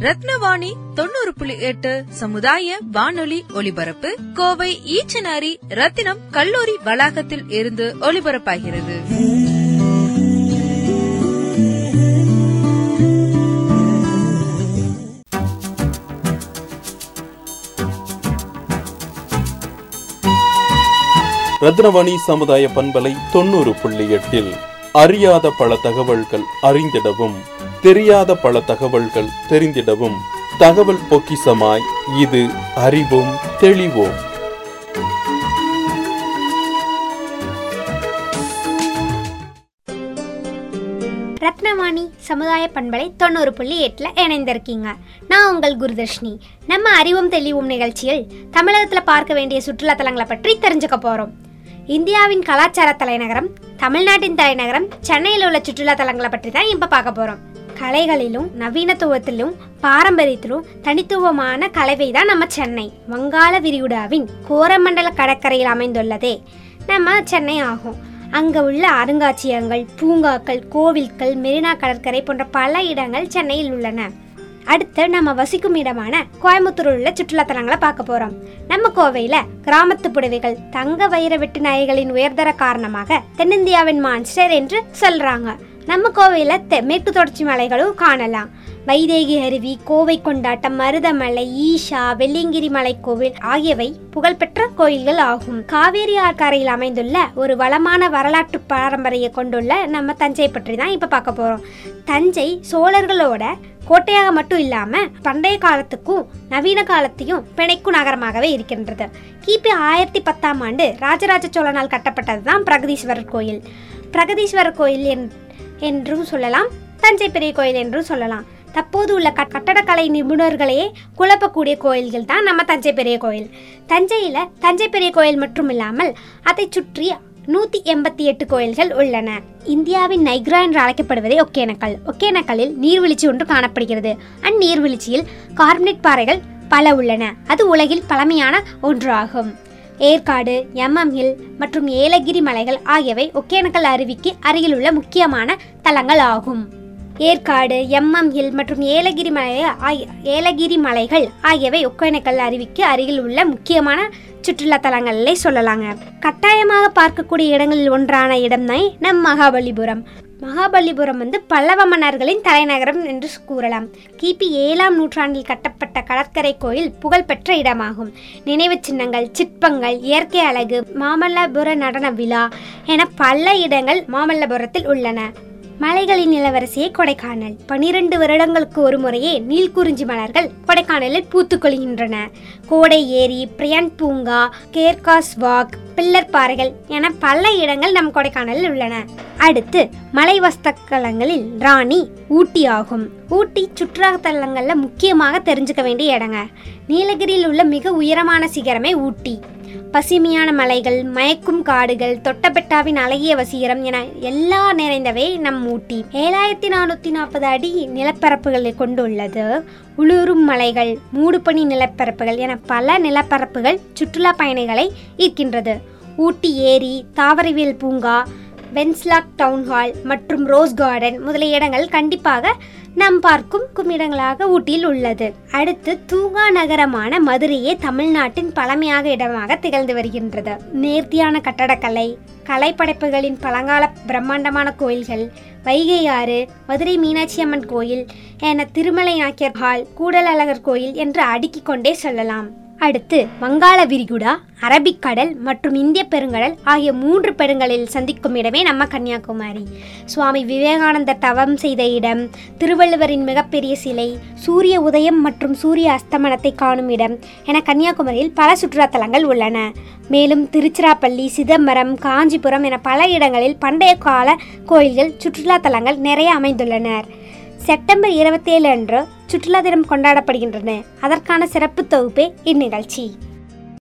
ரத்னவாணி தொண்ணூறு புள்ளி எட்டு சமுதாய வானொலி ஒலிபரப்பு கோவை ஈச்சனாரி ரத்தினம் கல்லூரி வளாகத்தில் இருந்து ஒலிபரப்பாகிறது. ரத்னவாணி சமுதாய பண்பலை தொண்ணூறு புள்ளி எட்டில். அறியாத பல தகவல்கள் அறிந்திடவும் தெரியாத பல தகவல்கள் தெரிந்திடவும் தகவல் பொக்கிசமாய் இது அறிவோம் தெளிவோம். ரத்னவாணி சமுதாய பண்பலை தொண்ணூறு புள்ளி எட்டில் இணைந்திருக்கீங்க. நான் உங்கள் குருதர்ஷினி. நம்ம அறிவும் தெளிவும் நிகழ்ச்சியில் தமிழகத்தில் பார்க்க வேண்டிய சுற்றுலா தலங்களை பற்றி தெரிஞ்சுக்க போகிறோம் இந்தியாவின் கலாச்சார தலைநகரம் தமிழ்நாட்டின் தலைநகரம் சென்னையில் உள்ள சுற்றுலா தலங்களை பற்றி தான் இப்போ பார்க்க போகிறோம் கலைகளிலும் நவீனத்துவத்திலும் பாரம்பரியத்திலும் தனித்துவமான கலவை தான் நம்ம சென்னை வங்காள விரிகுடாவின் கோரமண்டல கடற்கரையில் அமைந்துள்ளதே. நம்ம சென்னை ஆகும். அங்கே உள்ள அருங்காட்சியகங்கள் பூங்காக்கள் கோவில்கள் மெரினா கடற்கரை போன்ற பல இடங்கள் சென்னையில் உள்ளன. அடுத்து நம்ம வசிக்கும் இடமான கோயம்புத்தூரில் உள்ள சுற்றுலாத்தலங்களை பார்க்க போகிறோம் நம்ம கோவையில் கிராமத்து புடவைகள் தங்க வைர வெட்டு நாய்களின் உயர்தர காரணமாக தென்னிந்தியாவின் மான்ஸ்டர் என்று சொல்கிறாங்க நம்ம கோவையில் தெ- மேற்கு தொடர்ச்சி மலைகளும் காணலாம். வைதேகி அருவி கோவை கொண்டாட்டம் மருதமலை ஈஷா வெள்ளியங்கிரி மலை கோவில் ஆகியவை புகழ்பெற்ற கோயில்கள் ஆகும். காவேரி ஆற்கரையில் அமைந்துள்ள ஒரு வளமான வரலாற்று பாரம்பரிய கொண்டுள்ள நம்ம தஞ்சை பற்றி தான் இப்போ பார்க்க போகிறோம் தஞ்சை சோழர்களோட கோட்டையாக மட்டும் இல்லாமல் பண்டைய காலத்துக்கும் நவீன காலத்தையும் பிணைக்கும் நகரமாகவே இருக்கின்றது. கிபி ஆயிரத்தி பத்தாம் ஆண்டு ராஜராஜ சோழனால் கட்டப்பட்டது தான் பிரகதீஸ்வரர் கோயில். பிரகதீஸ்வரர் கோயில் என்- என்றும் சொல்லலாம். தஞ்சை பெரிய கோயில் என்றும் சொல்லலாம். தற்போது உள்ள கட்டடக்கலை நிபுணர்களையே குழப்பக்கூடிய கோயில்கள் தான் நம்ம தஞ்சை பெரிய கோயில். தஞ்சையில் தஞ்சை பெரிய கோயில் மட்டும் இல்லாமல் அதை சுற்றி நூற்றி எண்பத்தி எட்டு கோயில்கள் உள்ளன. இந்தியாவின் நைக்ரா என்று அழைக்கப்படுவதே ஒகேனக்கல். ஒகேனக்கல்லில் நீர்வீழ்ச்சி ஒன்று காணப்படுகிறது. அந்நீர்வீழ்ச்சியில் கார்பனேட் பாறைகள் பல உள்ளன. அது உலகில் பழமையான ஒன்றாகும். ஏற்காடு எம்எம் ஹில் மற்றும் ஏலகிரி மலைகள் ஆகியவை ஒகேனக்கல் அருவிக்கு அருகிலுள்ள முக்கியமான தலங்கள் ஆகும். ஏற்காடு எம்எம் ஹில் மற்றும் ஏலகிரி மலை ஏலகிரி மலைகள் ஆகியவை ஒகேனக்கல் அருவிக்கு அருகில் உள்ள முக்கியமான சுற்றுலா தலங்களிலே சொல்லலாங்க. கட்டாயமாக பார்க்கக்கூடிய இடங்களில் ஒன்றான இடம்தான் நம் மகாபலிபுரம். மகாபலிபுரம் வந்து பல்லவ மன்னர்களின் தலைநகரம் என்று கூறலாம். கிபி ஏழாம் நூற்றாண்டில் கட்டப்பட்ட கடற்கரை கோயில் புகழ்பெற்ற இடமாகும். நினைவு சின்னங்கள் சிற்பங்கள் இயற்கை அழகு மாமல்லபுர நடன விழா என பல இடங்கள் மாமல்லபுரத்தில் உள்ளன. மலைகளின் இளவரசியே கொடைக்கானல். பனிரெண்டு வருடங்களுக்கு ஒரு முறையே நீல்குறிஞ்சி மலர்கள் கொடைக்கானலில் பூத்துக்கொள்கின்றன கோடை ஏரி பிரியன் பூங்கா கேர்காஸ் வாக் பில்லர் பாறைகள் என பல இடங்கள் நம் கொடைக்கானலில் உள்ளன. அடுத்து மலை வஸ்தலங்களில் ராணி ஊட்டி ஆகும். ஊட்டி சுற்றுலாத்தலங்களில் முக்கியமாக தெரிஞ்சுக்க வேண்டிய இடங்க. நீலகிரியில் உள்ள மிக உயரமான சிகரமே ஊட்டி. பசுமையான மலைகள் மயக்கும் காடுகள் தொட்டபெட்டாவின் அழகிய வசீகரம் என எல்லா நிறைந்தவை நம் ஊட்டி. ஏழாயிரத்தி நானூற்றி நாற்பது அடி நிலப்பரப்புகளை கொண்டுள்ளது. உளுரும் மலைகள் மூடுபனி நிலப்பரப்புகள் என பல நிலப்பரப்புகள் சுற்றுலா பயணிகளை ஈர்க்கின்றது. ஊட்டி ஏரி தாவரவியல் பூங்கா வென்ஸ்லாக் டவுன்ஹால் மற்றும் ரோஸ் கார்டன் முதலிய இடங்கள் கண்டிப்பாக நாம் பார்க்கும் கும்மிடங்களாக ஊட்டியில் உள்ளது. அடுத்து தூங்கா நகரமான மதுரையே தமிழ்நாட்டின் பழமையாக இடமாக திகழ்ந்து வருகின்றது. நேர்த்தியான கட்டடக்கலை கலைப்படைப்புகளின் பழங்கால பிரம்மாண்டமான கோயில்கள் வைகை ஆறு மதுரை மீனாட்சி அம்மன் கோயில் என திருமலை நாக்கியர் ஹால் கூடலழகர் கோயில் என்று அடுக்கிக் கொண்டே சொல்லலாம். அடுத்து வங்காள விரிகுடா அரபிக்கடல் மற்றும் இந்திய பெருங்கடல் ஆகிய மூன்று பெருங்கடலில் சந்திக்கும் இடமே நம்ம கன்னியாகுமரி. சுவாமி விவேகானந்தர் தவம் செய்த இடம் திருவள்ளுவரின் மிகப்பெரிய சிலை சூரிய உதயம் மற்றும் சூரிய அஸ்தமனத்தை காணும் இடம் என கன்னியாகுமரியில் பல சுற்றுலாத்தலங்கள் உள்ளன. மேலும் திருச்சிராப்பள்ளி சிதம்பரம் காஞ்சிபுரம் என பல இடங்களில் பண்டைய கால கோயில்கள் சுற்றுலாத்தலங்கள் நிறைய அமைந்துள்ளனர். செப்டம்பர் இருபத்தேழு அன்று சுற்றுலா தினம் கொண்டாடப்படுகின்றன. அதற்கான சிறப்பு தொகுப்பே இந்நிகழ்ச்சி.